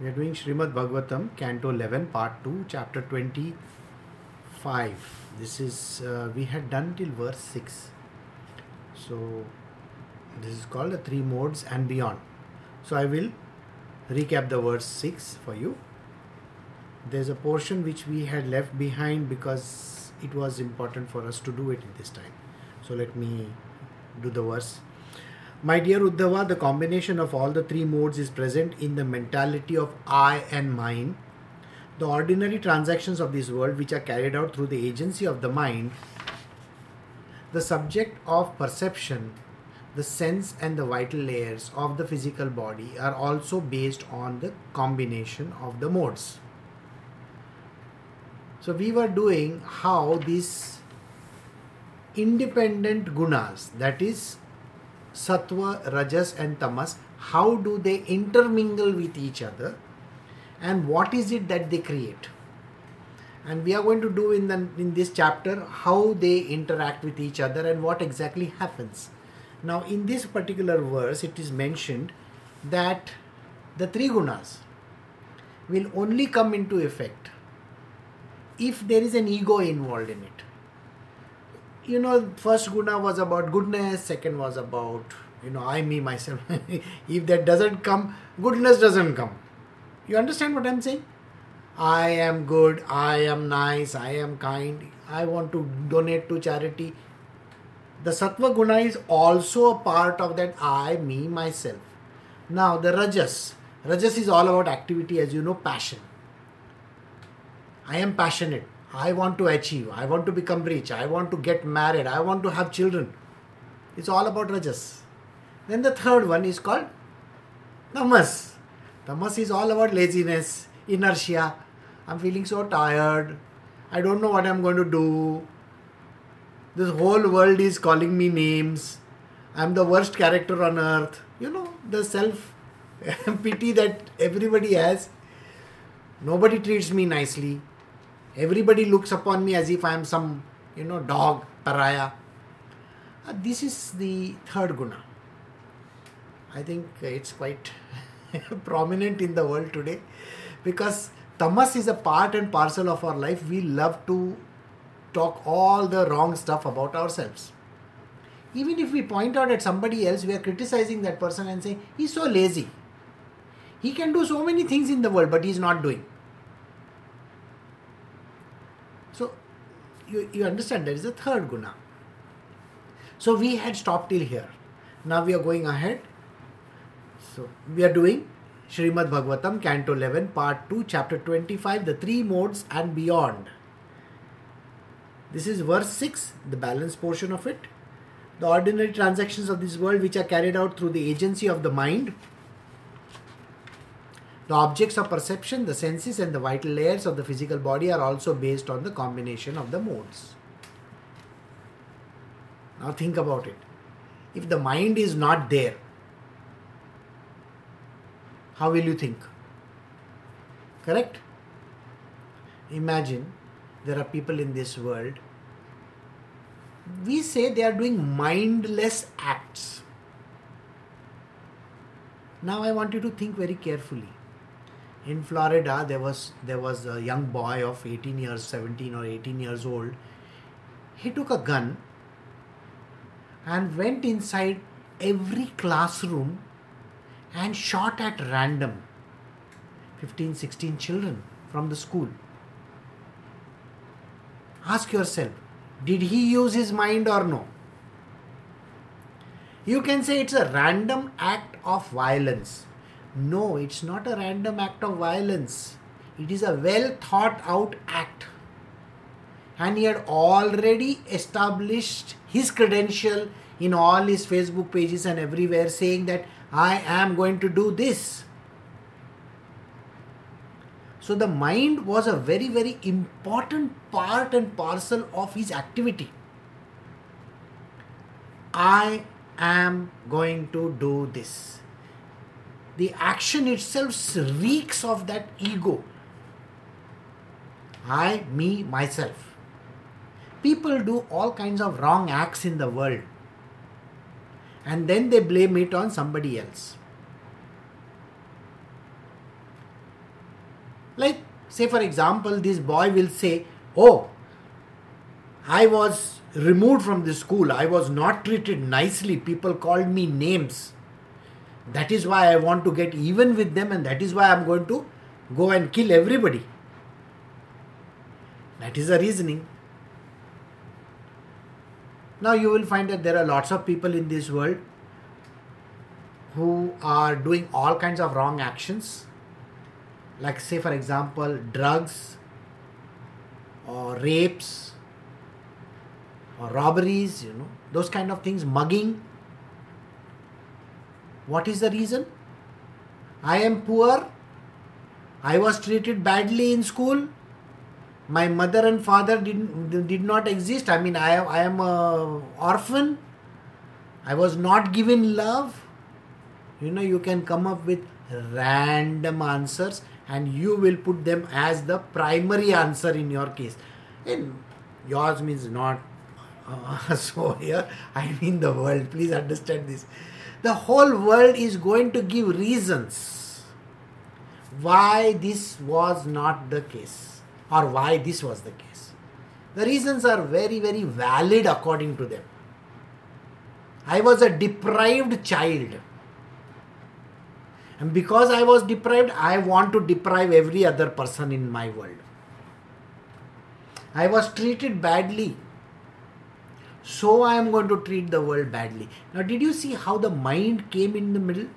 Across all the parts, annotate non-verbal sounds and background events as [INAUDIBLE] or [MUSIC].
We are doing Srimad Bhagavatam, Canto 11, Part 2, Chapter 25. This is, uh, we had done till verse 6. So, this is called the three modes and beyond. So, I will recap the verse 6 for you. There's a portion which we had left behind because it was important for us to do it in this time. So, let me do the verse my dear Uddhava, the combination of all the three modes is present in the mentality of I and mine. The ordinary transactions of this world, which are carried out through the agency of the mind, the subject of perception, the sense and the vital layers of the physical body are also based on the combination of the modes. So, we were doing how these independent gunas, that is, sattva, rajas, and tamas, how do they intermingle with each other, and what is it that they create? And we are going to do in the in this chapter how they interact with each other and what exactly happens. Now, in this particular verse, it is mentioned that the three gunas will only come into effect if there is an ego involved in it you know first guna was about goodness second was about you know i me myself. [LAUGHS] If that doesn't come goodness doesn't come. You understand what i'm saying? I am good i am nice i am kind i want to donate to charity. The sattva guna is also a part of that i me myself. Now the rajas. Rajas is all about activity as you know passion. I am passionate. I want to achieve. I want to become rich. I want to get married. I want to have children. It's all about rajas. Then the third one is called tamas. Tamas is all about laziness, inertia. I'm feeling so tired. I don't know what I'm going to do. This whole world is calling me names. I'm the worst character on earth. You know, the self [LAUGHS] pity that everybody has. Nobody treats me nicely. Everybody looks upon me as if I am some, you know, dog, pariah. Uh, this is the third guna. I think it's quite [LAUGHS] prominent in the world today because tamas is a part and parcel of our life. We love to talk all the wrong stuff about ourselves. Even if we point out at somebody else, we are criticizing that person and saying, he's so lazy. He can do so many things in the world, but he's not doing. So you, you understand there is a third guna. So we had stopped till here. Now we are going ahead. So we are doing Srimad Bhagavatam, Canto 11, Part 2, Chapter 25, the three modes and beyond. This is verse 6, the balance portion of it. The ordinary transactions of this world, which are carried out through the agency of the mind, the objects of perception, the senses, and the vital layers of the physical body are also based on the combination of the modes. Now think about it. If the mind is not there, how will you think? Correct? Imagine there are people in this world. We say they are doing mindless acts. Now I want you to think very carefully in Florida, there was there was a young boy of 18 years, 17 or 18 years old. He took a gun and went inside every classroom and shot at random 15, 16 children from the school. Ask yourself, did he use his mind or no? You can say it's a random act of violence no, it's not a random act of violence. It is a well thought out act. And he had already established his credential in all his Facebook pages and everywhere saying that I am going to do this. So the mind was a very, very important part and parcel of his activity. I am going to do this the action itself reeks of that ego. I, me, myself. People do all kinds of wrong acts in the world and then they blame it on somebody else. Like, say for example, this boy will say, Oh, I was removed from the school. I was not treated nicely. People called me names. That is why I want to get even with them, and that is why I'm going to go and kill everybody. That is the reasoning. Now you will find that there are lots of people in this world who are doing all kinds of wrong actions. Like, say, for example, drugs or rapes or robberies, you know, those kind of things, mugging. What is the reason? I am poor. I was treated badly in school. My mother and father did, did not exist. I mean i, I am a orphan. I was not given love. You know you can come up with random answers and you will put them as the primary answer in your case. And yours means not. Uh, [LAUGHS] so here i mean the world. Please understand this the whole world is going to give reasons why this was not the case or why this was the case. The reasons are very, very valid according to them. I was a deprived child. And because I was deprived, I want to deprive every other person in my world. I was treated badly. So I am going to treat the world badly. Now, did you see how the mind came in the middle?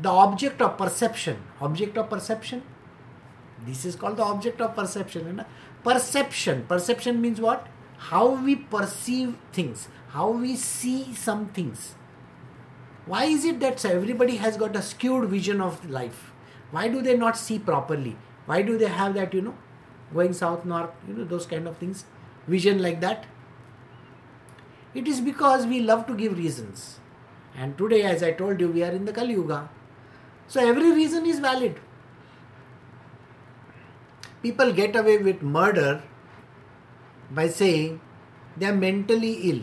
The object of perception, object of perception, this is called the object of perception. Right? Perception. Perception means what? How we perceive things, how we see some things. Why is it that everybody has got a skewed vision of life? Why do they not see properly? Why do they have that, you know, going south, north, you know, those kind of things? Vision like that? It is because we love to give reasons. And today, as I told you, we are in the Kali Yuga. So every reason is valid people get away with murder by saying they are mentally ill.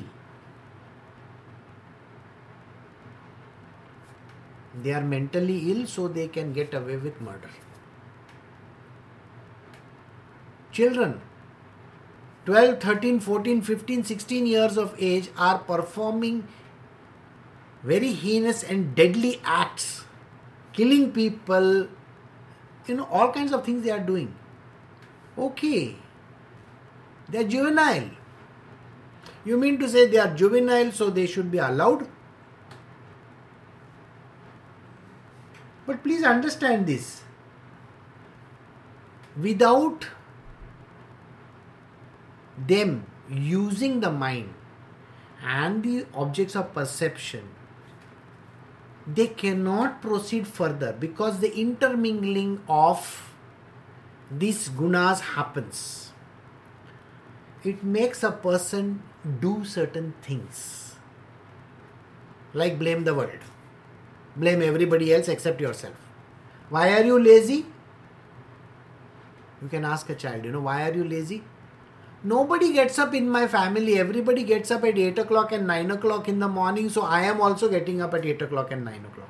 They are mentally ill, so they can get away with murder. Children, 12, 13, 14, 15, 16 years of age are performing very heinous and deadly acts, killing people, you know, all kinds of things they are doing. Okay. They are juvenile. You mean to say they are juvenile so they should be allowed? But please understand this. Without them using the mind and the objects of perception, they cannot proceed further because the intermingling of these gunas happens. It makes a person do certain things. Like blame the world. Blame everybody else except yourself. Why are you lazy? You can ask a child you know why are you lazy nobody gets up in my family everybody gets up at 8 o'clock and 9 o'clock in the morning so i am also getting up at 8 o'clock and 9 o'clock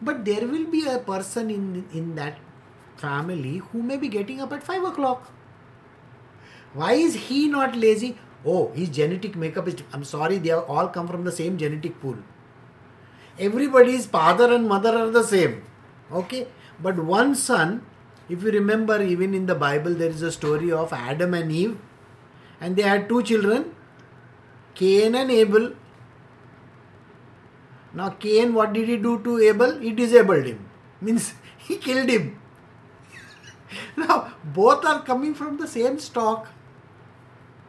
but there will be a person in in that family who may be getting up at 5 o'clock. Why is he not lazy? Oh, his genetic makeup is. I'm sorry, they all come from the same genetic pool. Everybody's father and mother are the same. Okay? But one son, if you remember, even in the Bible, there is a story of Adam and Eve, and they had two children, Cain and Abel. Now, Cain, what did he do to Abel? He disabled him. Means [LAUGHS] he killed him. [LAUGHS] now, both are coming from the same stock,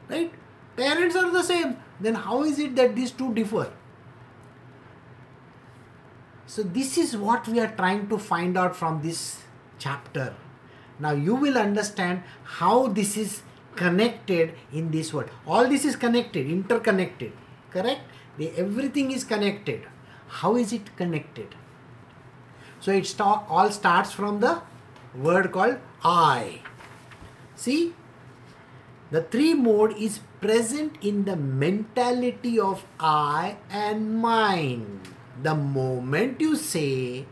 right? Parents are the same. Then, how is it that these two differ? So, this is what we are trying to find out from this chapter. Now, you will understand how this is connected in this world. All this is connected, interconnected, correct? The, everything is connected. How is it connected? So, it st- all starts from the word called I. See, the three mode is present in the mentality of I and mine. The moment you say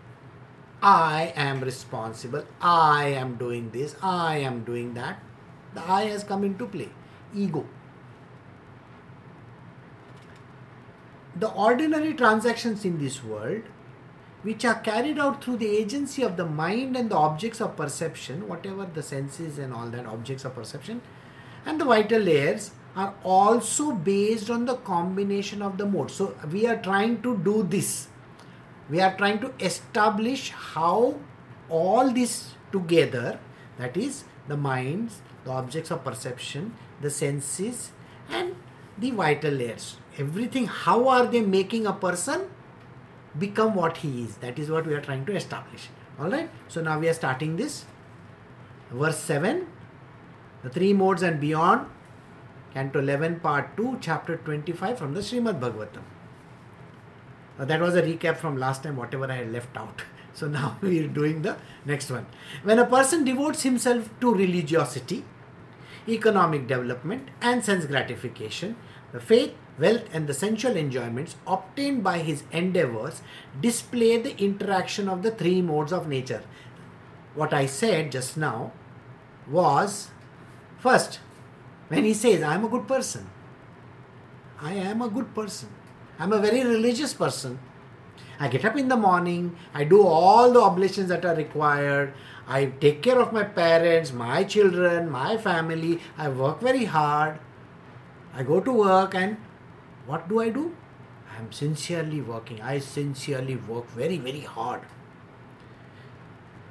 I am responsible, I am doing this, I am doing that. The I has come into play. Ego. The ordinary transactions in this world, which are carried out through the agency of the mind and the objects of perception, whatever the senses and all that objects of perception, and the vital layers are also based on the combination of the modes. So we are trying to do this. We are trying to establish how all this together, that is the minds, the objects of perception, the senses, and the vital layers. Everything, how are they making a person become what he is? That is what we are trying to establish. Alright, so now we are starting this. Verse 7 The three modes and beyond Canto 11, Part 2, Chapter 25 from the Srimad Bhagavatam. Now that was a recap from last time, whatever I had left out. [LAUGHS] So now [LAUGHS] we are doing the next one. When a person devotes himself to religiosity, economic development, and sense gratification, the faith, wealth, and the sensual enjoyments obtained by his endeavors display the interaction of the three modes of nature. What I said just now was first, when he says, I am a good person, I am a good person, I'm a very religious person. I get up in the morning, I do all the oblations that are required, I take care of my parents, my children, my family, I work very hard, I go to work, and what do I do? I am sincerely working, I sincerely work very, very hard.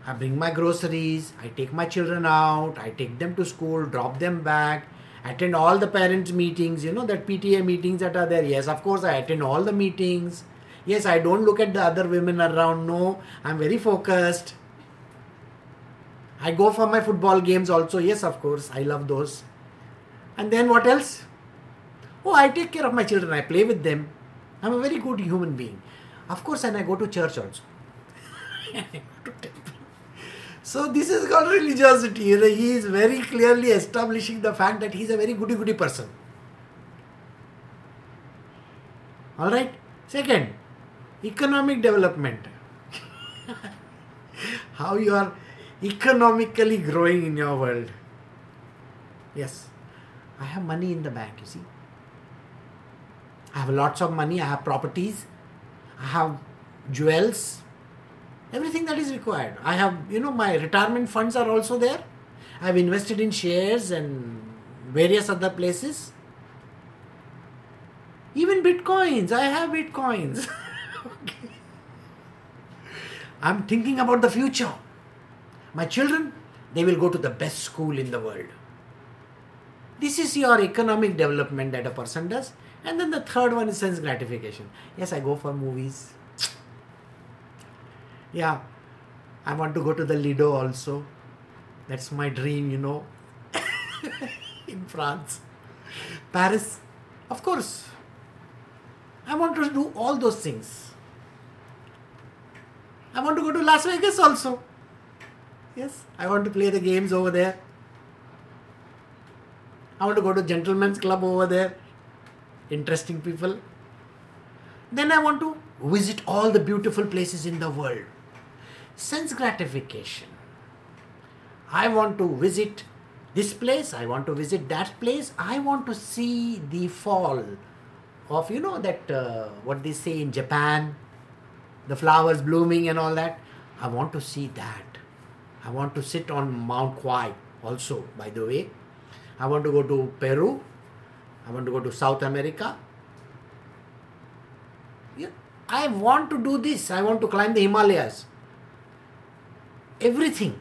I bring my groceries, I take my children out, I take them to school, drop them back, attend all the parents meetings you know that pta meetings that are there. Yes of course i attend all the meetings. Yes i don't look at the other women around. No i'm very focused. I go for my football games also. Yes of course i love those. And then what else? Oh i take care of my children. I play with them. I'm a very good human being. Of course and i go to church also [LAUGHS] So this is called religiosity. You know, He is very clearly establishing the fact that he is a very goody goody person. All right. Second, economic development. [LAUGHS] How you are economically growing in your world. Yes, I have money in the bank. You see, I have lots of money. I have properties. I have jewels everything that is required. I have, you know, my retirement funds are also there. I have invested in shares and various other places. Even bitcoins, I have bitcoins. [LAUGHS] okay. I'm thinking about the future. My children, they will go to the best school in the world. This is your economic development that a person does. And then the third one is sense gratification. Yes, I go for movies yeah. I want to go to the lido also. That's my dream you know. [LAUGHS] In france. Paris of course. I want to do all those things. I want to go to las vegas also. Yes i want to play the games over there. I want to go to gentlemen's club over there. Interesting people. Then i want to visit all the beautiful places in the world sense gratification. I want to visit this place, I want to visit that place, I want to see the fall of, you know, that uh, what they say in Japan, the flowers blooming and all that. I want to see that. I want to sit on Mount Quai also, by the way. I want to go to Peru. I want to go to South America. Yeah. I want to do this. I want to climb the Himalayas everything.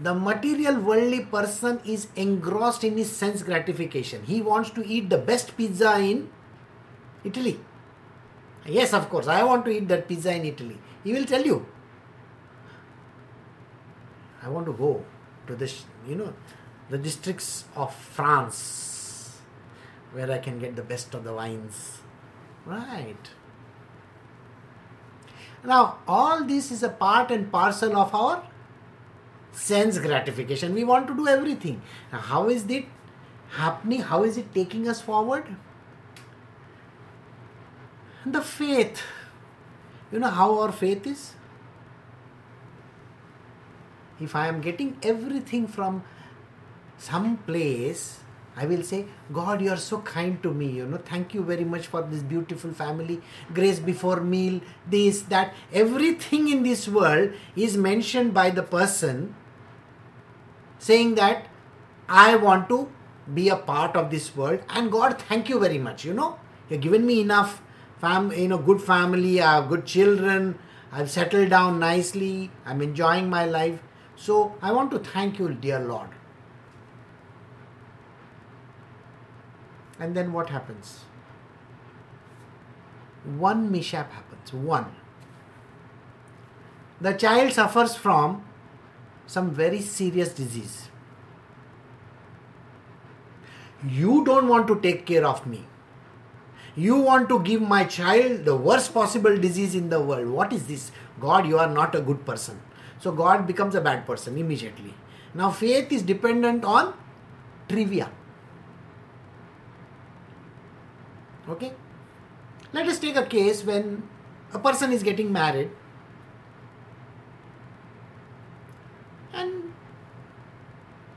The material worldly person is engrossed in his sense gratification. He wants to eat the best pizza in Italy. Yes, of course, I want to eat that pizza in Italy. He will tell you. I want to go to the, you know, the districts of France where I can get the best of the wines. Right. Now, all this is a part and parcel of our sense gratification. We want to do everything. Now, how is it happening? How is it taking us forward? The faith. You know how our faith is? If I am getting everything from some place, I will say, God, you are so kind to me. You know, thank you very much for this beautiful family, grace before meal, this, that. Everything in this world is mentioned by the person saying that I want to be a part of this world. And God, thank you very much. You know, you've given me enough, fam- you know, good family, I have good children, I've settled down nicely, I'm enjoying my life. So I want to thank you, dear Lord. And then what happens? One mishap happens. One. The child suffers from some very serious disease. You don't want to take care of me. You want to give my child the worst possible disease in the world. What is this? God, you are not a good person. So God becomes a bad person immediately. Now, faith is dependent on trivia. Okay? Let us take a case when a person is getting married and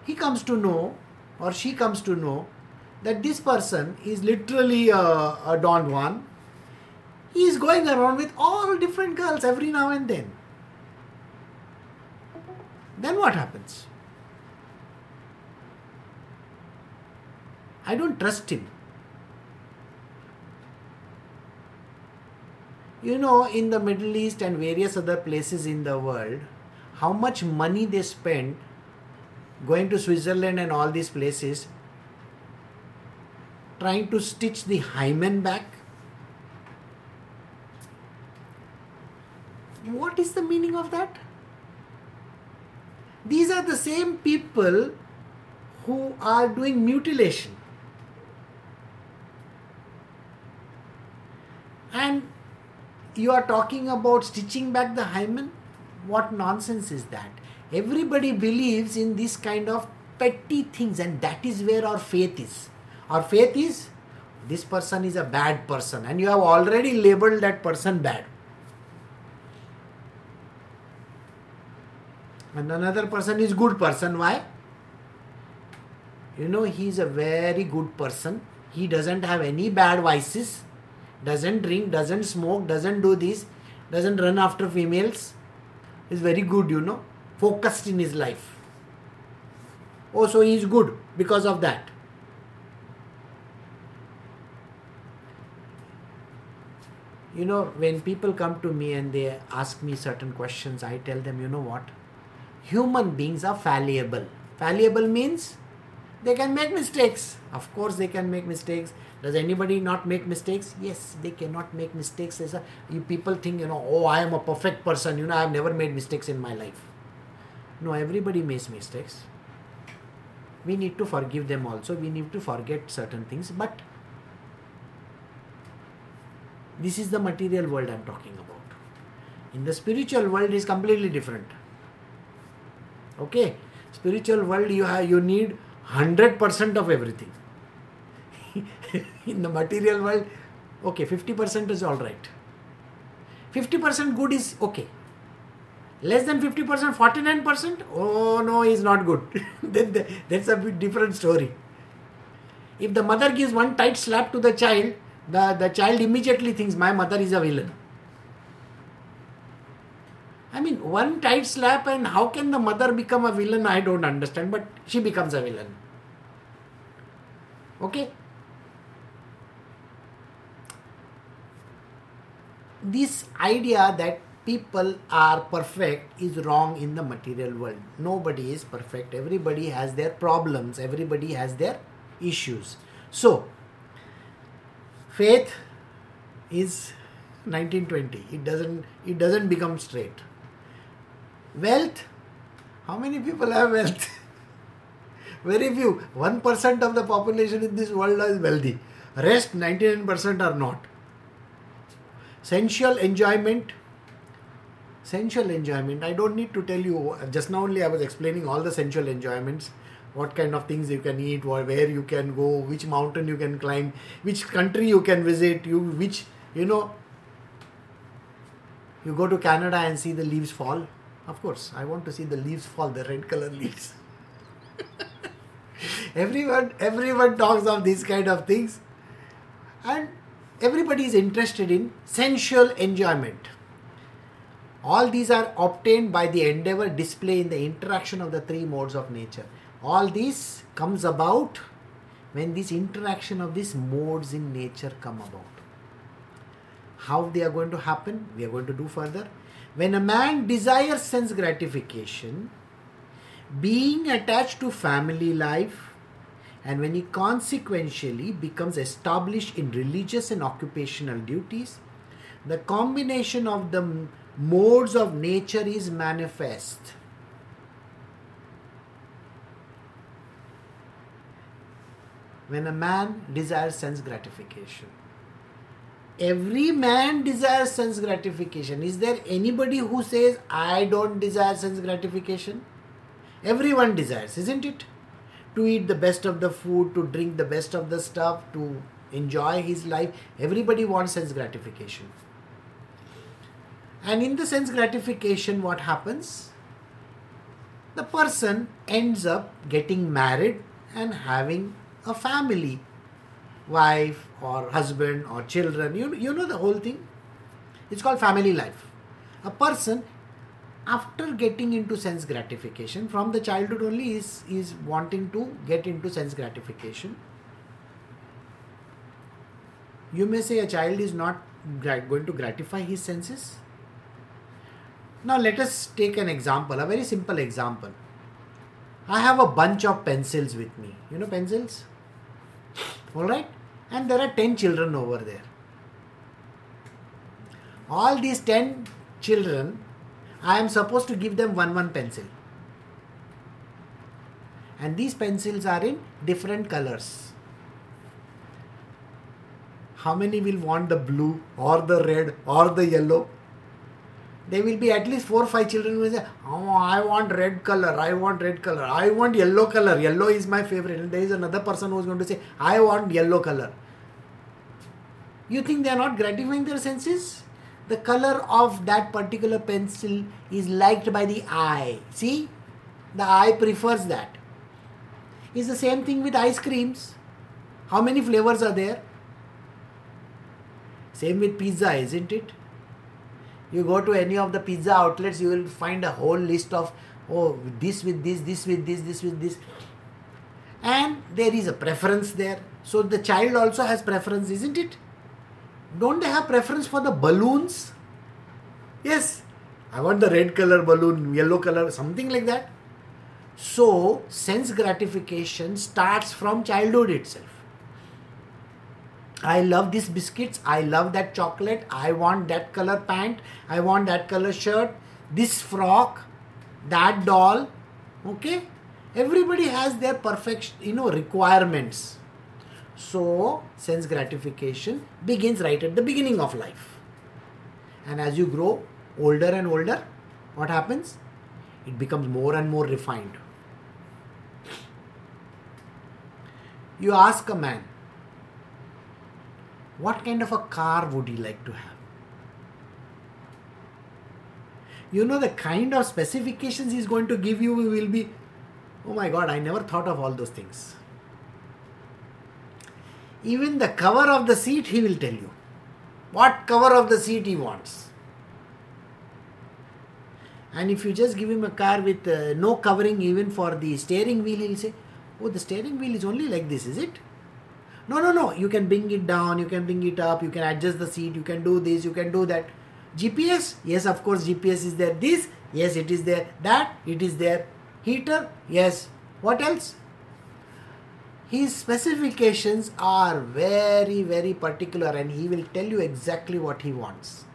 he comes to know or she comes to know that this person is literally a, a Don Juan. He is going around with all different girls every now and then. Then what happens? I don't trust him. You know, in the Middle East and various other places in the world, how much money they spend going to Switzerland and all these places trying to stitch the hymen back? What is the meaning of that? These are the same people who are doing mutilation. And you are talking about stitching back the hymen? What nonsense is that? Everybody believes in this kind of petty things, and that is where our faith is. Our faith is this person is a bad person, and you have already labeled that person bad. And another person is good person. Why? You know, he is a very good person. He doesn't have any bad vices doesn't drink, doesn't smoke, doesn't do this, doesn't run after females, is very good, you know, focused in his life. Oh, so he is good because of that. You know, when people come to me and they ask me certain questions, I tell them, you know what? Human beings are fallible. Fallible means they can make mistakes. Of course, they can make mistakes does anybody not make mistakes? Yes, they cannot make mistakes. As a, you people think, you know, oh, I am a perfect person. You know, I have never made mistakes in my life. No, everybody makes mistakes. We need to forgive them also. We need to forget certain things. But this is the material world I'm talking about. In the spiritual world is completely different. Okay, spiritual world you have you need hundred percent of everything [LAUGHS] in the material world, okay, 50% is all right. 50% good is okay. Less than 50%, 49%, oh no, is not good. [LAUGHS] That's a different story. If the mother gives one tight slap to the child, the, the child immediately thinks, My mother is a villain. I mean, one tight slap, and how can the mother become a villain? I don't understand, but she becomes a villain. Okay? this idea that people are perfect is wrong in the material world. Nobody is perfect. Everybody has their problems. Everybody has their issues. So, faith is 1920. It doesn't. It doesn't become straight. Wealth. How many people have wealth? [LAUGHS] Very few. One percent of the population in this world is wealthy. Rest 99% are not sensual enjoyment sensual enjoyment i don't need to tell you just now only i was explaining all the sensual enjoyments what kind of things you can eat where you can go which mountain you can climb which country you can visit you which you know you go to canada and see the leaves fall Of course, I want to see the leaves fall, the red color leaves. [LAUGHS] everyone, everyone talks of these kind of things, and everybody is interested in sensual enjoyment. All these are obtained by the endeavor display in the interaction of the three modes of nature. All this comes about when this interaction of these modes in nature come about. How they are going to happen, we are going to do further. When a man desires sense gratification, being attached to family life, and when he consequentially becomes established in religious and occupational duties, the combination of the modes of nature is manifest. When a man desires sense gratification, every man desires sense gratification. Is there anybody who says, I don't desire sense gratification? Everyone desires, isn't it? To eat the best of the food, to drink the best of the stuff, to enjoy his life. Everybody wants sense gratification. And in the sense gratification, what happens? The person ends up getting married and having a family wife or husband or children. You, you know the whole thing. It's called family life. A person, after getting into sense gratification, from the childhood only is, is wanting to get into sense gratification. You may say a child is not going to gratify his senses now let us take an example, a very simple example. I have a bunch of pencils with me. You know pencils? Alright? And there are 10 children over there. All these 10 children, I am supposed to give them one one pencil. And these pencils are in different colors. How many will want the blue or the red or the yellow? There will be at least four or five children who say, Oh, I want red color, I want red color, I want yellow color, yellow is my favorite. And there is another person who is going to say, I want yellow color. You think they are not gratifying their senses? The color of that particular pencil is liked by the eye. See? The eye prefers that. It's the same thing with ice creams. How many flavors are there? Same with pizza, isn't it? You go to any of the pizza outlets you will find a whole list of oh this with this this with this this with this. And there is a preference there. So the child also has preference isn't it? Don't they have preference for the balloons? Yes. I want the red color balloon yellow color something like that. So sense gratification starts from childhood itself I love these biscuits. I love that chocolate. I want that color pant. I want that color shirt. This frock, that doll. Okay? Everybody has their perfect, you know, requirements. So, sense gratification begins right at the beginning of life. And as you grow older and older, what happens? It becomes more and more refined. You ask a man, what kind of a car would you like to have? You know, the kind of specifications he's going to give you will be, oh my god, I never thought of all those things. Even the cover of the seat, he will tell you. What cover of the seat he wants. And if you just give him a car with uh, no covering even for the steering wheel, he'll say, Oh, the steering wheel is only like this, is it? No, no, no. You can bring it down, you can bring it up, you can adjust the seat, you can do this, you can do that. GPS? Yes, of course, GPS is there. This? Yes, it is there. That? It is there. Heater? Yes. What else? His specifications are very, very particular and he will tell you exactly what he wants.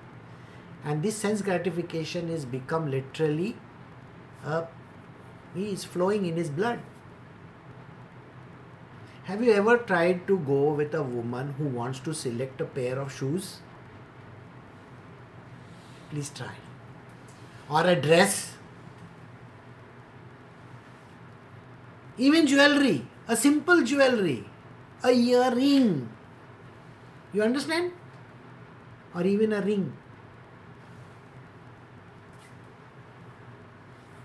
And this sense gratification is become literally, uh, he is flowing in his blood. Have you ever tried to go with a woman who wants to select a pair of shoes? Please try. Or a dress. Even jewelry, a simple jewelry, a earring. You understand? Or even a ring.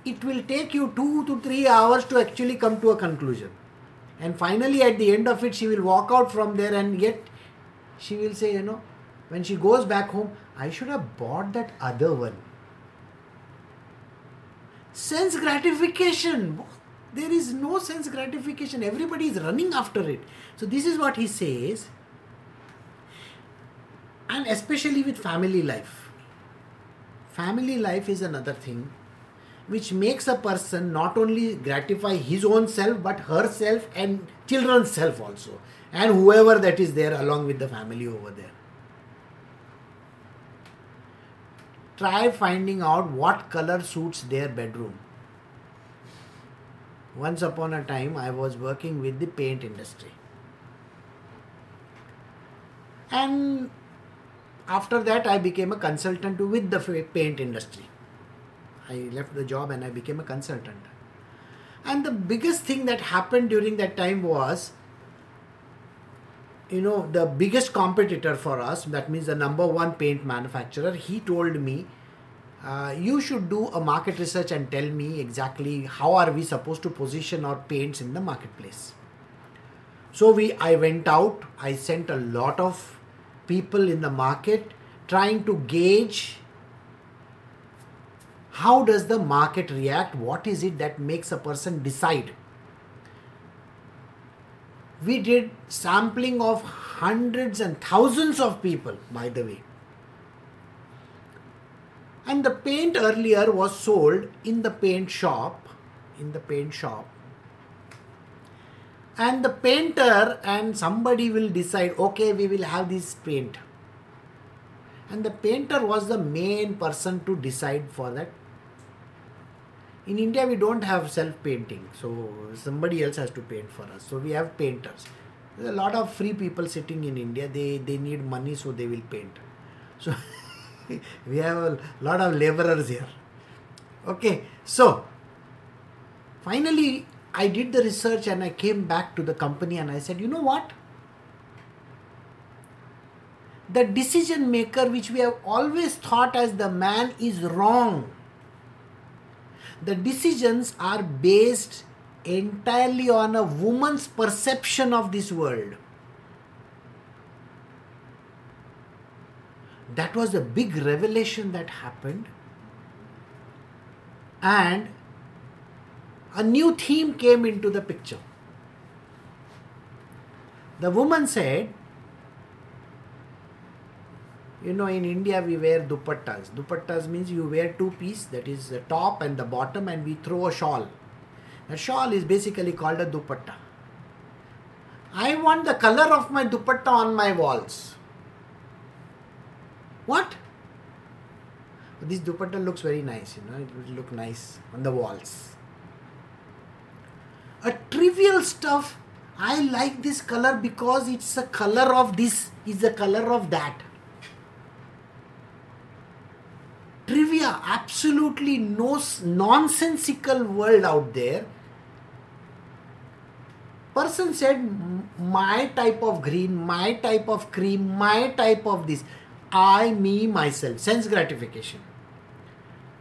it will take you two to three hours to actually come to a conclusion. And finally, at the end of it, she will walk out from there, and yet she will say, you know, when she goes back home, I should have bought that other one. Sense gratification. There is no sense gratification. Everybody is running after it. So, this is what he says. And especially with family life. Family life is another thing which makes a person not only gratify his own self but herself and children's self also. And whoever that is there along with the family over there. Try finding out what color suits their bedroom. Once upon a time i was working with the paint industry. And after that i became a consultant with the paint industry I left the job and I became a consultant. And the biggest thing that happened during that time was, you know, the biggest competitor for us, that means the number one paint manufacturer, he told me, uh, you should do a market research and tell me exactly how are we supposed to position our paints in the marketplace. So we, I went out, I sent a lot of people in the market trying to gauge how does the market react? What is it that makes a person decide? We did sampling of hundreds and thousands of people by the way. And the paint earlier was sold in the paint shop in the paint shop. And the painter and somebody will decide okay we will have this paint. And the painter was the main person to decide for that in India, we don't have self painting, so somebody else has to paint for us. So we have painters. There's a lot of free people sitting in India. They they need money, so they will paint. So [LAUGHS] we have a lot of laborers here. Okay, so finally I did the research and I came back to the company and I said, you know what? The decision maker, which we have always thought as the man, is wrong the decisions are based entirely on a woman's perception of this world. That was a big revelation that happened. And a new theme came into the picture. The woman said, you know in india we wear dupattas. Dupattas means you wear two piece that is the top and the bottom and we throw a shawl. A shawl is basically called a dupatta. I want the color of my dupatta on my walls. What? This dupatta looks very nice you know it would look nice on the walls. A trivial stuff. I like this color because it's a color of this is the color of that trivia, absolutely no nonsensical world out there. Person said, my type of green, my type of cream, my type of this. I, me, myself. Sense gratification.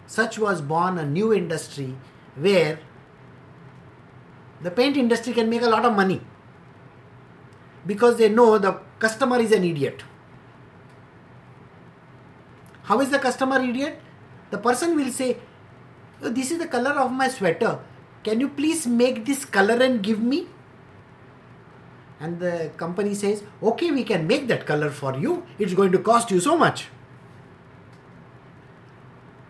Such was born a new industry where the paint industry can make a lot of money because they know the customer is an idiot how is the customer idiot? The person will say, oh, This is the color of my sweater. Can you please make this color and give me? And the company says, Okay, we can make that color for you. It's going to cost you so much.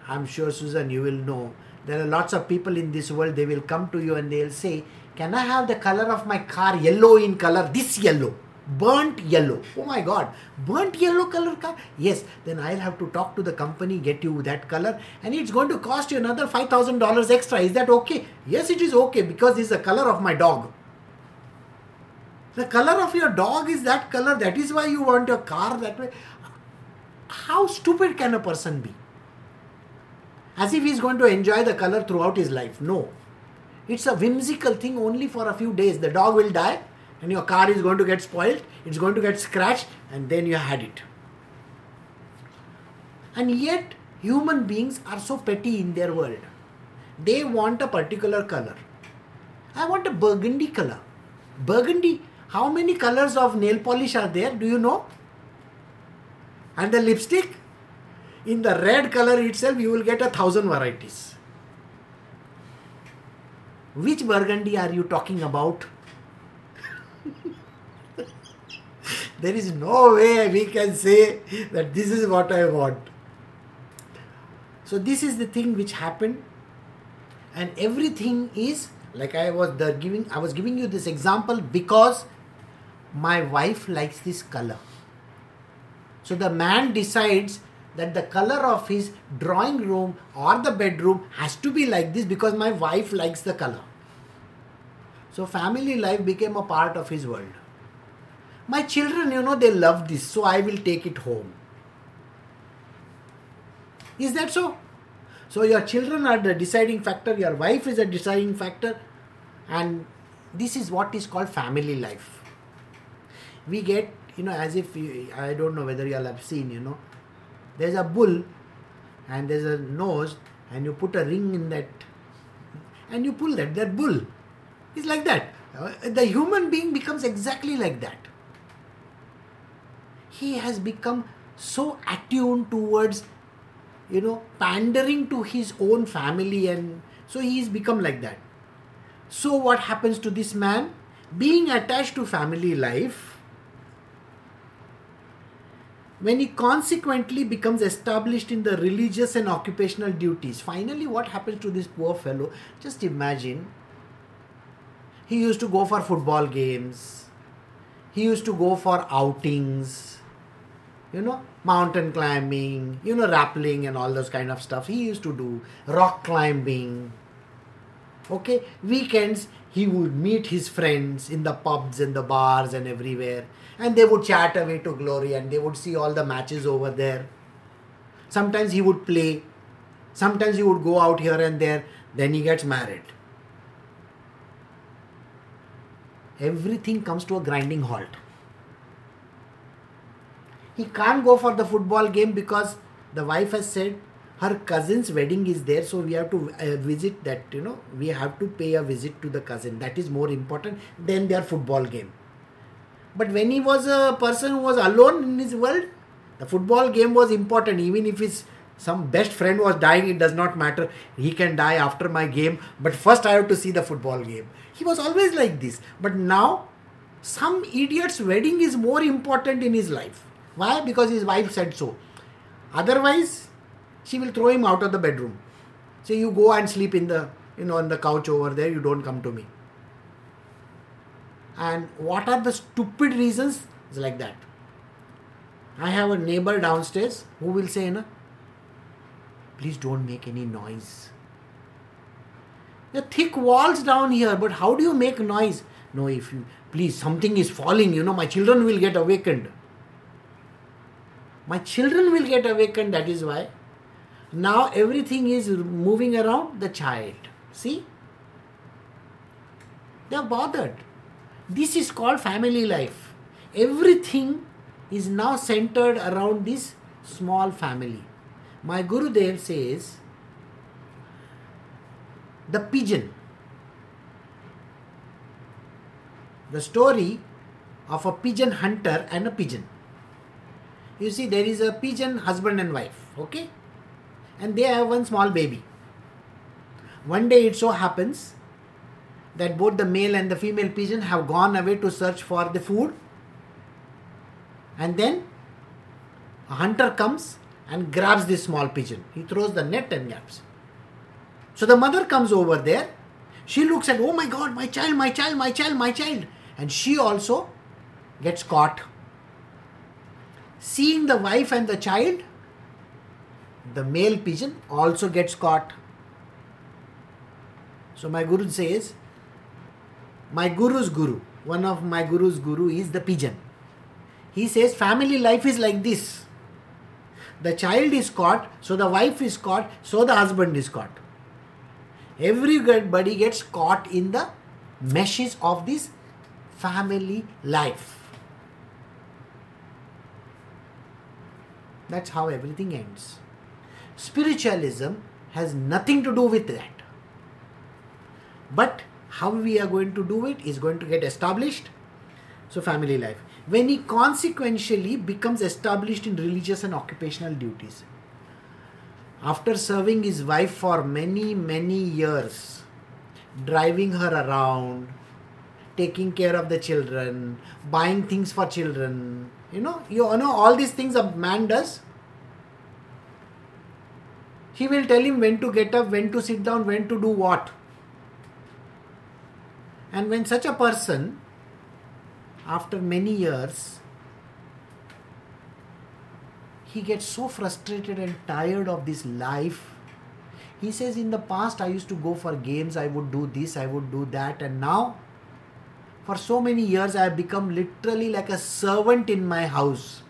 I'm sure, Susan, you will know. There are lots of people in this world, they will come to you and they'll say, Can I have the color of my car yellow in color? This yellow burnt yellow. Oh my god. Burnt yellow color car? Yes. Then i'll have to talk to the company get you that color and it's going to cost you another $5000 extra. Is that okay? Yes it is okay because it's the color of my dog. The color of your dog is that color. That is why you want your car that way. How stupid can a person be? As if he's going to enjoy the color throughout his life. No. It's a whimsical thing only for a few days. The dog will die and your car is going to get spoiled, it's going to get scratched, and then you had it. And yet, human beings are so petty in their world. they want a particular color. I want a burgundy color. Burgundy, how many colors of nail polish are there? Do you know? And the lipstick? In the red color itself, you will get a thousand varieties. Which burgundy are you talking about? There is no way we can say that this is what I want. So, this is the thing which happened, and everything is like I was giving. I was giving you this example because my wife likes this color. So the man decides that the color of his drawing room or the bedroom has to be like this because my wife likes the color. So family life became a part of his world. My children, you know, they love this, so I will take it home. Is that so? So your children are the deciding factor, your wife is a deciding factor, and this is what is called family life. We get, you know, as if you, I don't know whether you all have seen, you know, there's a bull and there's a nose, and you put a ring in that, and you pull that, that bull. It's like that. Uh, the human being becomes exactly like that. He has become so attuned towards you know, pandering to his own family, and so he's become like that. So, what happens to this man? Being attached to family life, when he consequently becomes established in the religious and occupational duties, finally, what happens to this poor fellow? Just imagine. He used to go for football games, he used to go for outings, you know, mountain climbing, you know, rappelling and all those kind of stuff. He used to do rock climbing. Okay, weekends he would meet his friends in the pubs and the bars and everywhere, and they would chat away to glory and they would see all the matches over there. Sometimes he would play, sometimes he would go out here and there, then he gets married. Everything comes to a grinding halt he can't go for the football game because the wife has said her cousin's wedding is there so we have to uh, visit that you know we have to pay a visit to the cousin. That is more important than their football game. But when he was a person who was alone in his world the football game was important. Even if his some best friend was dying it does not matter. He can die after my game. But first i have to see the football game. He was always like this. But now some idiot's wedding is more important in his life why? Because his wife said so. Otherwise, she will throw him out of the bedroom. Say, you go and sleep in the, you know, on the couch over there, you don't come to me. And what are the stupid reasons? It's like that. I have a neighbor downstairs who will say, no, please don't make any noise. The thick walls down here, but how do you make noise? No, if you please, something is falling, you know, my children will get awakened my children will get awakened that is why. Now everything is moving around the child. See? They are bothered. This is called family life. Everything is now centered around this small family. My gurudev says the pigeon. The story of a pigeon hunter and a pigeon you see there is a pigeon husband and wife okay? And they have one small baby. One day it so happens that both the male and the female pigeon have gone away to search for the food. And then a hunter comes and grabs this small pigeon. He throws the net and grabs. So the mother comes over there. She looks at oh my god my child my child my child my child. And she also gets caught Seeing the wife and the child, the male pigeon also gets caught. So my guru says, my guru's guru, one of my guru's guru is the pigeon. He says family life is like this. The child is caught, so the wife is caught, so the husband is caught. Everybody gets caught in the meshes of this family life. That's how everything ends. Spiritualism has nothing to do with that. but how we are going to do it is going to get established so family life when he consequentially becomes established in religious and occupational duties after serving his wife for many many years driving her around taking care of the children buying things for children you know you know all these things a man does. He will tell him when to get up when to sit down when to do what. And when such a person after many years he gets so frustrated and tired of this life. He says in the past i used to go for games. I would do this i would do that. And now for so many years i have become literally like a servant in my house.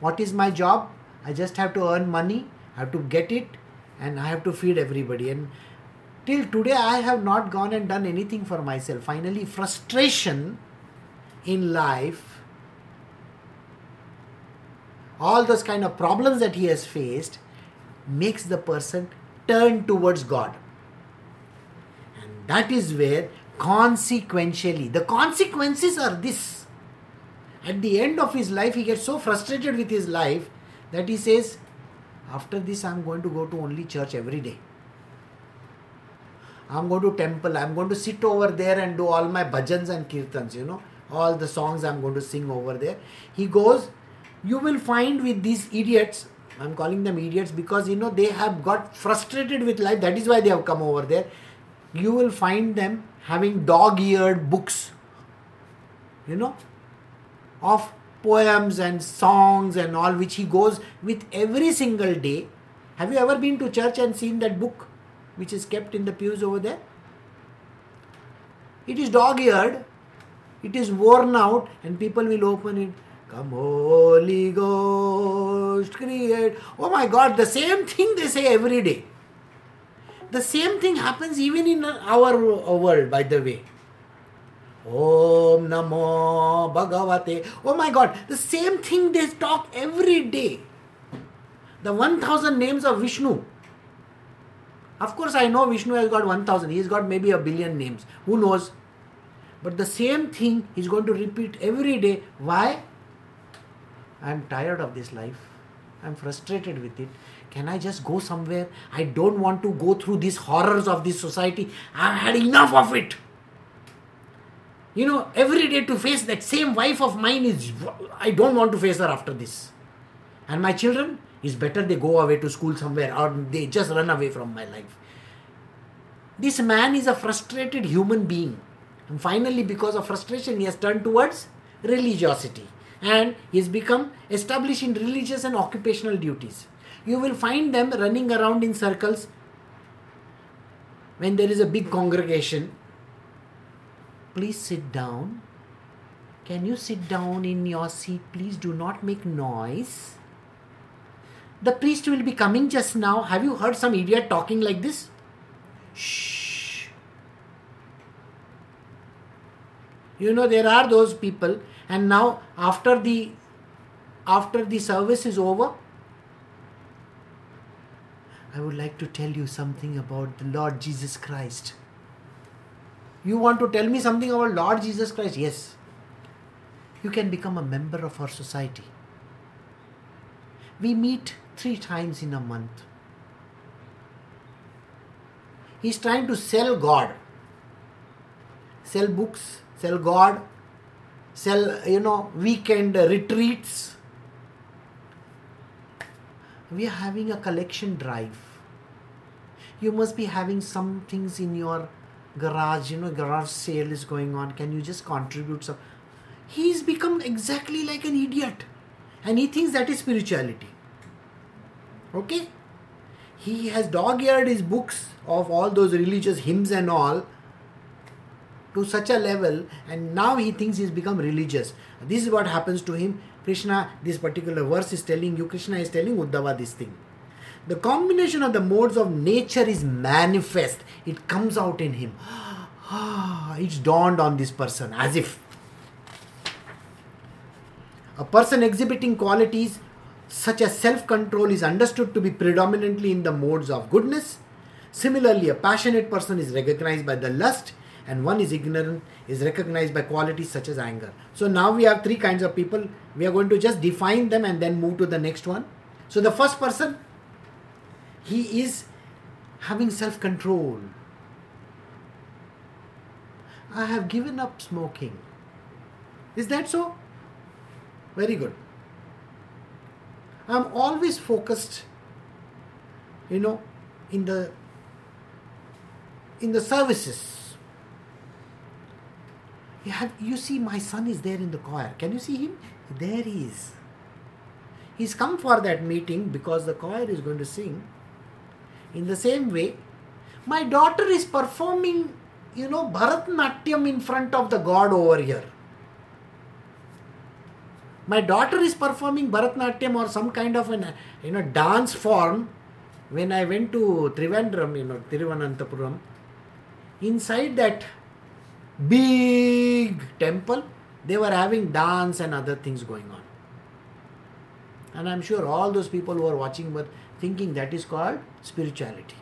What is my job? I just have to earn money i have to get it and i have to feed everybody. And till today i have not gone and done anything for myself. Finally frustration in life, all those kind of problems that he has faced, makes the person turn towards God. And that is where consequentially, the consequences are this. At the end of his life, he gets so frustrated with his life that he says, After this, I'm going to go to only church every day. I'm going to temple. I'm going to sit over there and do all my bhajans and kirtans, you know all the songs I'm going to sing over there. He goes, You will find with these idiots, I'm calling them idiots because you know they have got frustrated with life, that is why they have come over there. You will find them having dog eared books, you know, of poems and songs and all, which he goes with every single day. Have you ever been to church and seen that book which is kept in the pews over there? It is dog eared it is worn out and people will open it come holy ghost create oh my god the same thing they say every day the same thing happens even in our world by the way om namo bhagavate oh my god the same thing they talk every day the 1000 names of vishnu of course i know vishnu has got 1000 he's got maybe a billion names who knows but the same thing he's going to repeat every day. Why? I'm tired of this life. I'm frustrated with it. Can I just go somewhere? I don't want to go through these horrors of this society. I've had enough of it. You know, every day to face that same wife of mine is, I don't want to face her after this. And my children, it's better they go away to school somewhere or they just run away from my life. This man is a frustrated human being. And finally, because of frustration, he has turned towards religiosity and he has become established in religious and occupational duties. You will find them running around in circles when there is a big congregation. Please sit down. Can you sit down in your seat? Please do not make noise. The priest will be coming just now. Have you heard some idiot talking like this? Shh. you know there are those people and now after the after the service is over i would like to tell you something about the lord jesus christ. You want to tell me something about lord jesus christ? Yes. You can become a member of our society. We meet three times in a month. He's trying to sell god. Sell books sell God, sell, you know, weekend retreats. We are having a collection drive. You must be having some things in your garage, you know, garage sale is going on. Can you just contribute some? He's become exactly like an idiot. And he thinks that is spirituality. Okay? He has dog eared his books of all those religious hymns and all to such a level and now he thinks he's become religious this is what happens to him krishna this particular verse is telling you krishna is telling uddhava this thing. The combination of the modes of nature is manifest. It comes out in him. Ah, it's dawned on this person as if. A person exhibiting qualities such as self control is understood to be predominantly in the modes of goodness. Similarly, a passionate person is recognized by the lust, and one is ignorant, is recognized by qualities such as anger. So now we have three kinds of people. We are going to just define them and then move to the next one. So the first person, he is having self control. I have given up smoking. Is that so? Very good. I'm always focused, you know, in the in the services. You see my son is there in the choir. Can you see him? There he is. He's come for that meeting because the choir is going to sing. In the same way, my daughter is performing, you know, Bharatnatyam in front of the God over here my daughter is performing Bharatnatyam or some kind of an you know dance form when I went to Trivandrum, you know, Tiruvananthapuram, inside that big temple, they were having dance and other things going on. And I'm sure all those people who are watching were thinking that is called spirituality.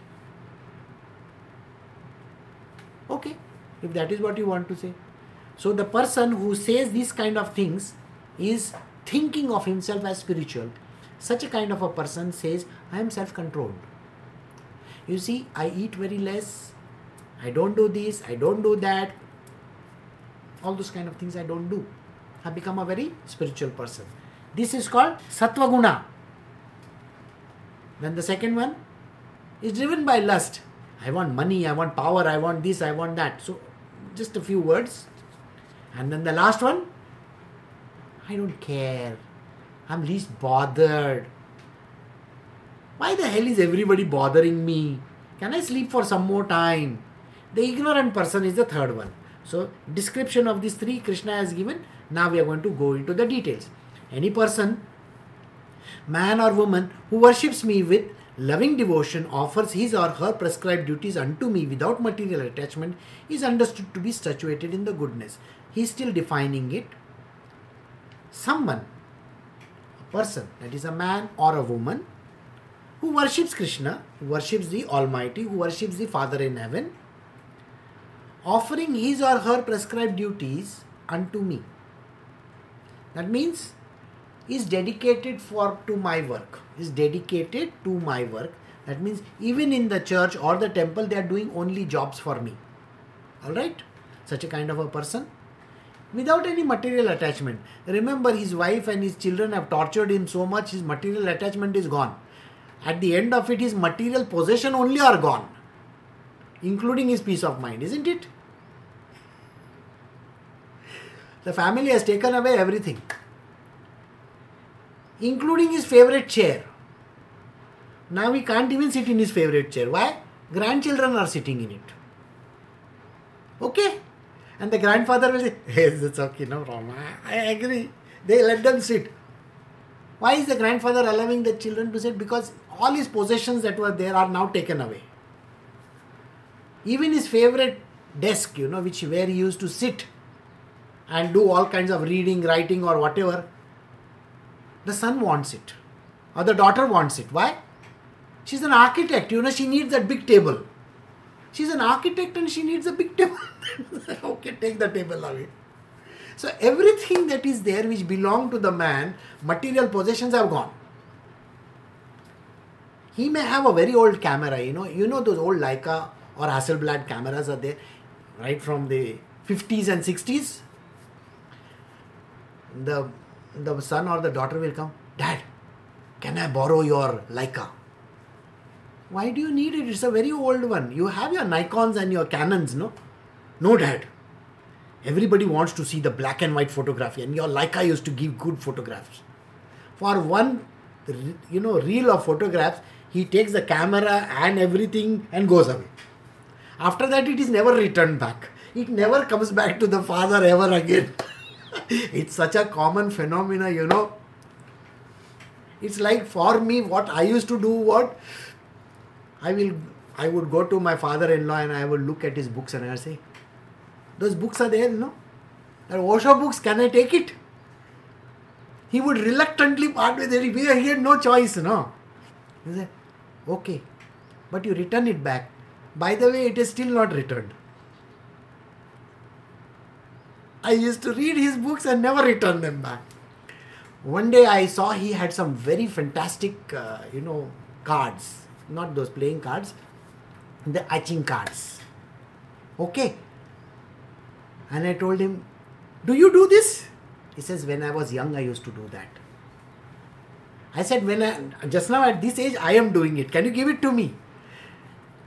Okay, if that is what you want to say. So the person who says these kind of things is thinking of himself as spiritual, such a kind of a person says, I am self controlled. You see, I eat very less, I don't do this, I don't do that, all those kind of things I don't do. I become a very spiritual person. This is called Sattva Guna. Then the second one is driven by lust. I want money, I want power, I want this, I want that. So, just a few words. And then the last one I don't care. I'm least bothered. Why the hell is everybody bothering me? Can I sleep for some more time? The ignorant person is the third one. So, description of these three Krishna has given. Now we are going to go into the details. Any person, man or woman, who worships me with loving devotion, offers his or her prescribed duties unto me without material attachment, is understood to be situated in the goodness. He is still defining it someone, a person, that is a man or a woman, who worships Krishna, who worships the Almighty, who worships the Father in heaven, offering his or her prescribed duties unto me. That means is dedicated for to my work. Is dedicated to my work. That means even in the church or the temple, they are doing only jobs for me. All right, such a kind of a person without any material attachment. Remember, his wife and his children have tortured him so much, his material attachment is gone. At the end of it, his material possession only are gone, including his peace of mind, isn't it? The family has taken away everything, including his favorite chair. Now he can't even sit in his favorite chair. Why? Grandchildren are sitting in it. Okay? And the grandfather will say, [LAUGHS] Yes, it's okay, no problem. I, I agree. They let them sit. Why is the grandfather allowing the children to sit? Because all his possessions that were there are now taken away. Even his favorite desk, you know, which where he used to sit and do all kinds of reading, writing, or whatever, the son wants it. Or the daughter wants it. Why? She's an architect, you know, she needs that big table. She's an architect and she needs a big table. [LAUGHS] okay, take the table away. So everything that is there which belonged to the man, material possessions have gone. He may have a very old camera, you know, you know those old Leica or Hasselblad cameras are there, right from the 50s and 60s. The the son or the daughter will come, Dad, can I borrow your Leica? Why do you need it? It's a very old one. You have your Nikons and your Canons, no? No, dad. Everybody wants to see the black and white photography, and your Leica used to give good photographs. For one, you know, reel of photographs, he takes the camera and everything and goes away. After that, it is never returned back. It never comes back to the father ever again. [LAUGHS] it's such a common phenomena, you know. It's like for me, what I used to do, what I will I would go to my father-in-law and I would look at his books and I would say, those books are there, you know. That Osho books, can I take it? He would reluctantly part with it. He had no choice, no. He said, okay, but you return it back. By the way, it is still not returned. I used to read his books and never return them back. One day I saw he had some very fantastic, uh, you know, cards. Not those playing cards, the etching cards. Okay. And I told him, Do you do this? He says, When I was young, I used to do that. I said, When I just now at this age, I am doing it. Can you give it to me?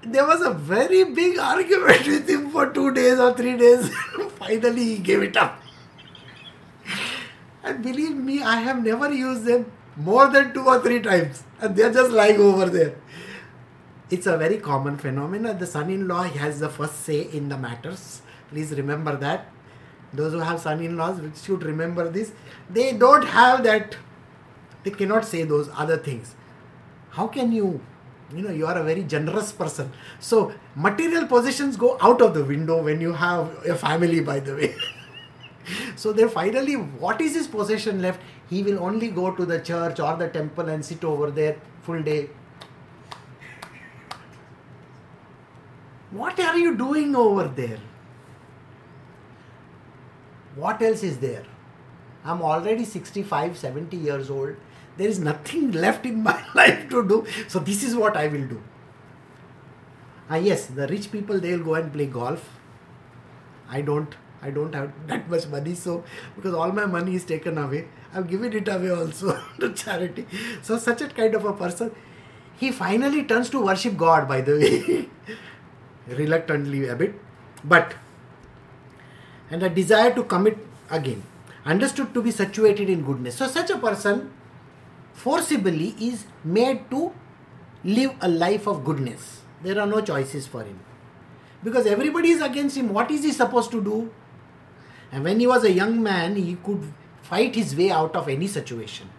There was a very big argument with him for two days or three days. [LAUGHS] Finally, he gave it up. And believe me, I have never used them more than two or three times. And they're just lying over there. It's a very common phenomenon. The son in law has the first say in the matters. Please remember that. Those who have son in laws should remember this. They don't have that, they cannot say those other things. How can you? You know, you are a very generous person. So, material possessions go out of the window when you have a family, by the way. [LAUGHS] so, then finally, what is his possession left? He will only go to the church or the temple and sit over there full day What are you doing over there? What else is there? I'm already 65, 70 years old. There is nothing left in my [LAUGHS] life to do. So, this is what I will do. Ah, yes, the rich people they will go and play golf. I don't. I don't have [LAUGHS] that much money, so because all my money is taken away, I've given it away also [LAUGHS] to charity. So, such a kind of a person, he finally turns to worship God, by the way. reluctantly a bit, but and a desire to commit again, understood to be situated in goodness. So, such a person forcibly is made to live a life of goodness. There are no choices for him because everybody is against him. What is he supposed to do? And when he was a young man, he could fight his way out of any situation.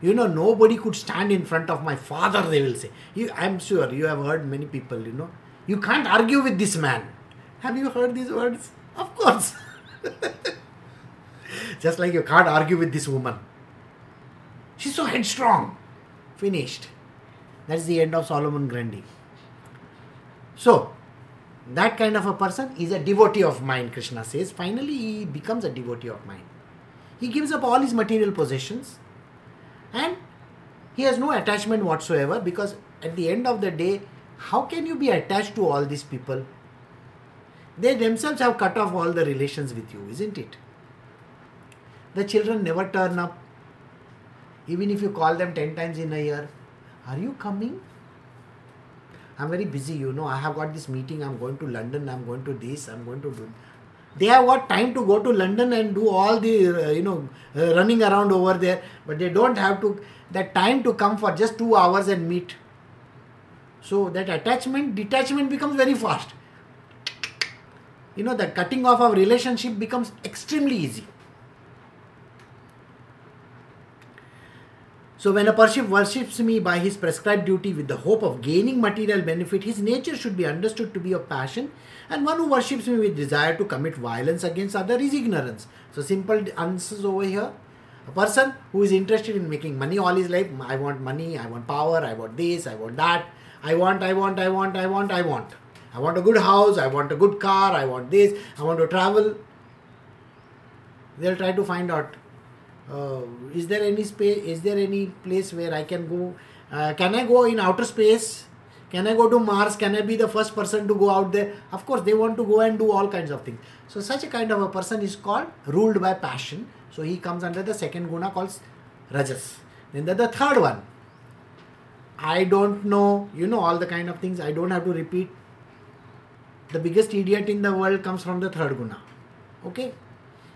You know, nobody could stand in front of my father, they will say. You, I'm sure you have heard many people, you know, you can't argue with this man. Have you heard these words? Of course. [LAUGHS] Just like you can't argue with this woman. She's so headstrong. Finished. That's the end of Solomon Grundy. So, that kind of a person is a devotee of mine, Krishna says. Finally, he becomes a devotee of mine. He gives up all his material possessions and he has no attachment whatsoever because at the end of the day, how can you be attached to all these people? They themselves have cut off all the relations with you, isn't it? The children never turn up. Even if you call them 10 times in a year, are you coming? I'm very busy, you know. I have got this meeting. I'm going to London. I'm going to this. I'm going to do. They have got time to go to London and do all the, uh, you know, uh, running around over there. But they don't have to that time to come for just two hours and meet. So that attachment, detachment becomes very fast. You know, the cutting off of relationship becomes extremely easy. So when a person worships me by his prescribed duty with the hope of gaining material benefit, his nature should be understood to be of passion, and one who worships me with desire to commit violence against other is ignorance. So simple answers over here. A person who is interested in making money all his life, I want money, I want power, I want this, I want that, I want, I want, I want, I want, I want. I want a good house, I want a good car, I want this, I want to travel. They'll try to find out uh, is there any space, is there any place where I can go? Uh, can I go in outer space? Can I go to Mars? Can I be the first person to go out there? Of course, they want to go and do all kinds of things. So, such a kind of a person is called ruled by passion. So, he comes under the second guna called Rajas. Then the, the third one, I don't know, you know, all the kind of things. I don't have to repeat. The biggest idiot in the world comes from the third guna. Okay?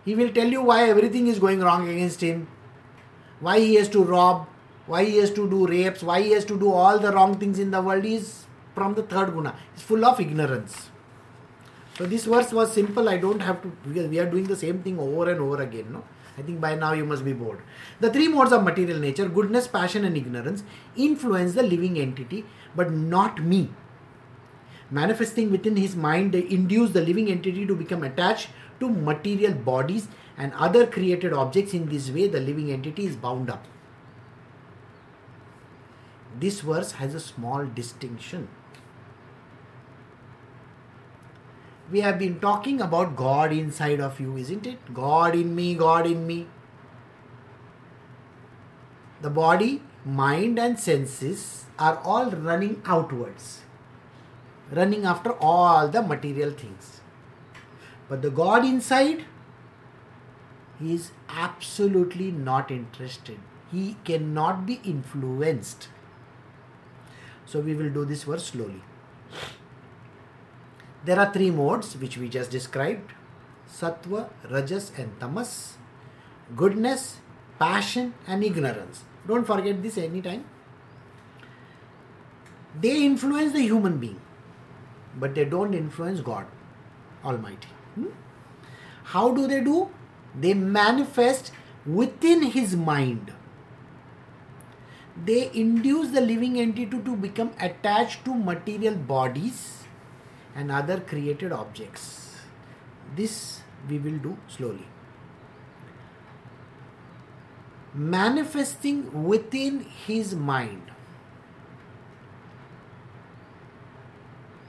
He will tell you why everything is going wrong against him, why he has to rob, why he has to do rapes, why he has to do all the wrong things in the world. He is from the third guna. He's full of ignorance. So this verse was simple. I don't have to because we are doing the same thing over and over again. No, I think by now you must be bored. The three modes of material nature, goodness, passion, and ignorance, influence the living entity, but not me. Manifesting within his mind, they induce the living entity to become attached to material bodies and other created objects. In this way, the living entity is bound up. This verse has a small distinction. we have been talking about God inside of you, isn't it? God in me, God in me. The body, mind, and senses are all running outwards, running after all the material things. But the God inside, he is absolutely not interested. He cannot be influenced. So we will do this verse slowly. There are three modes which we just described sattva, rajas, and tamas. Goodness, passion, and ignorance. Don't forget this anytime. They influence the human being, but they don't influence God Almighty. Hmm? How do they do? They manifest within His mind. They induce the living entity to become attached to material bodies and other created objects. This we will do slowly. Manifesting within his mind.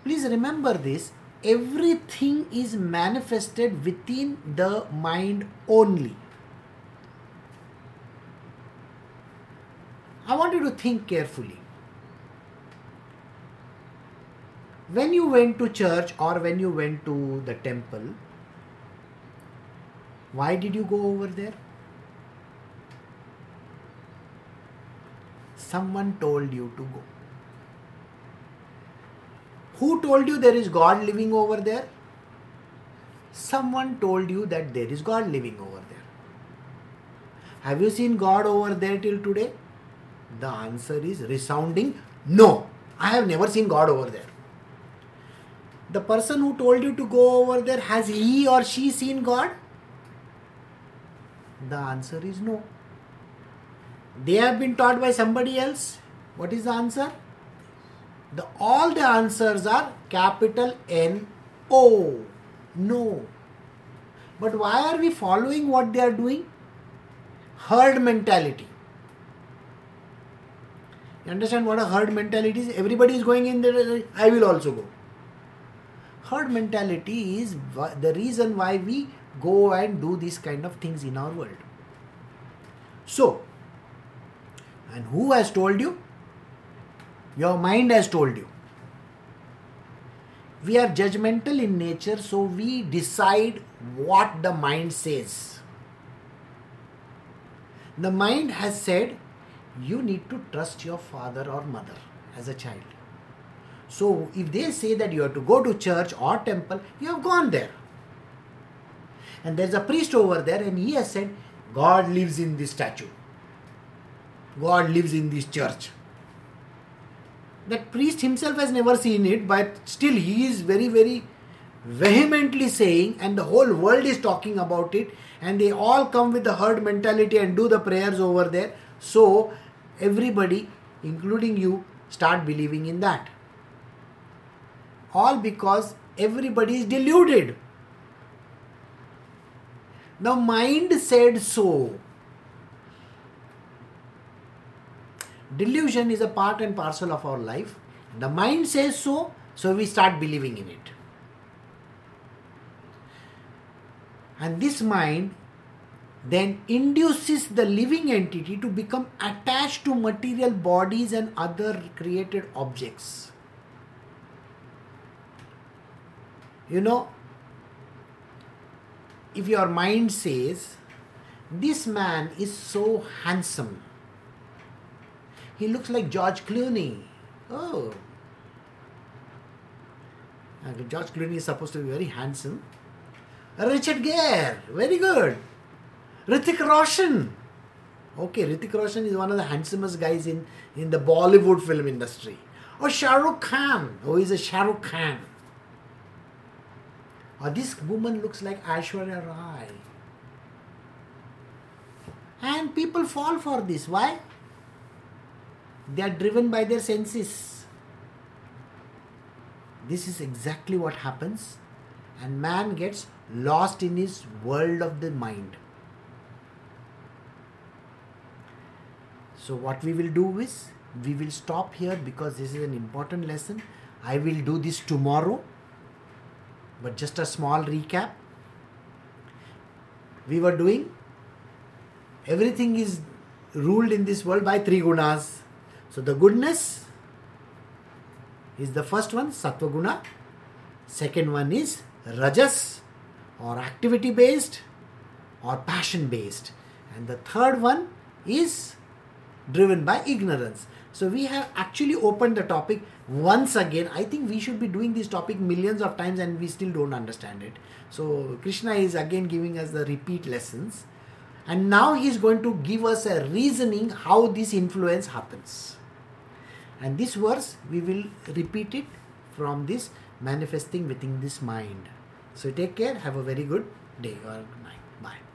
Please remember this everything is manifested within the mind only. I want you to think carefully. when you went to church or when you went to the temple, why did you go over there? Someone told you to go. Who told you there is God living over there? Someone told you that there is God living over there. Have you seen God over there till today? The answer is resounding no. I have never seen God over there the person who told you to go over there, has he or she seen God? The answer is no. They have been taught by somebody else. What is the answer? The, all the answers are capital N O. No. But why are we following what they are doing? Herd mentality. You understand what a herd mentality is? Everybody is going in there, I will also go herd mentality is the reason why we go and do these kind of things in our world. So, and who has told you? Your mind has told you. We are judgmental in nature, so we decide what the mind says. The mind has said, you need to trust your father or mother as a child. So if they say that you have to go to church or temple, you have gone there. And there's a priest over there, and he has said, God lives in this statue. God lives in this church. That priest himself has never seen it, but still he is very, very vehemently saying, and the whole world is talking about it, and they all come with the herd mentality and do the prayers over there. So everybody, including you, start believing in that all because everybody is deluded. The mind said so. Delusion is a part and parcel of our life. The mind says so, so we start believing in it. And this mind then induces the living entity to become attached to material bodies and other created objects. You know, if your mind says, This man is so handsome, he looks like George Clooney. Oh. And George Clooney is supposed to be very handsome. Richard Gere, very good. Hrithik Roshan. Okay, Hrithik Roshan is one of the handsomest guys in, in the Bollywood film industry. Or Shah Rukh Khan, oh, who is a Shah Rukh Khan. Or this woman looks like Aishwarya Rai. And people fall for this. Why? They are driven by their senses. This is exactly what happens, and man gets lost in his world of the mind. So, what we will do is we will stop here because this is an important lesson. I will do this tomorrow But just a small recap. We were doing everything is ruled in this world by three gunas. So the goodness is the first one, sattva guna. Second one is rajas or activity based or passion based. And the third one is driven by ignorance. So we have actually opened the topic once again. I think we should be doing this topic millions of times and we still don't understand it. So Krishna is again giving us the repeat lessons. And now he is going to give us a reasoning how this influence happens. And this verse we will repeat it from this manifesting within this mind. So take care, have a very good day or night. Bye.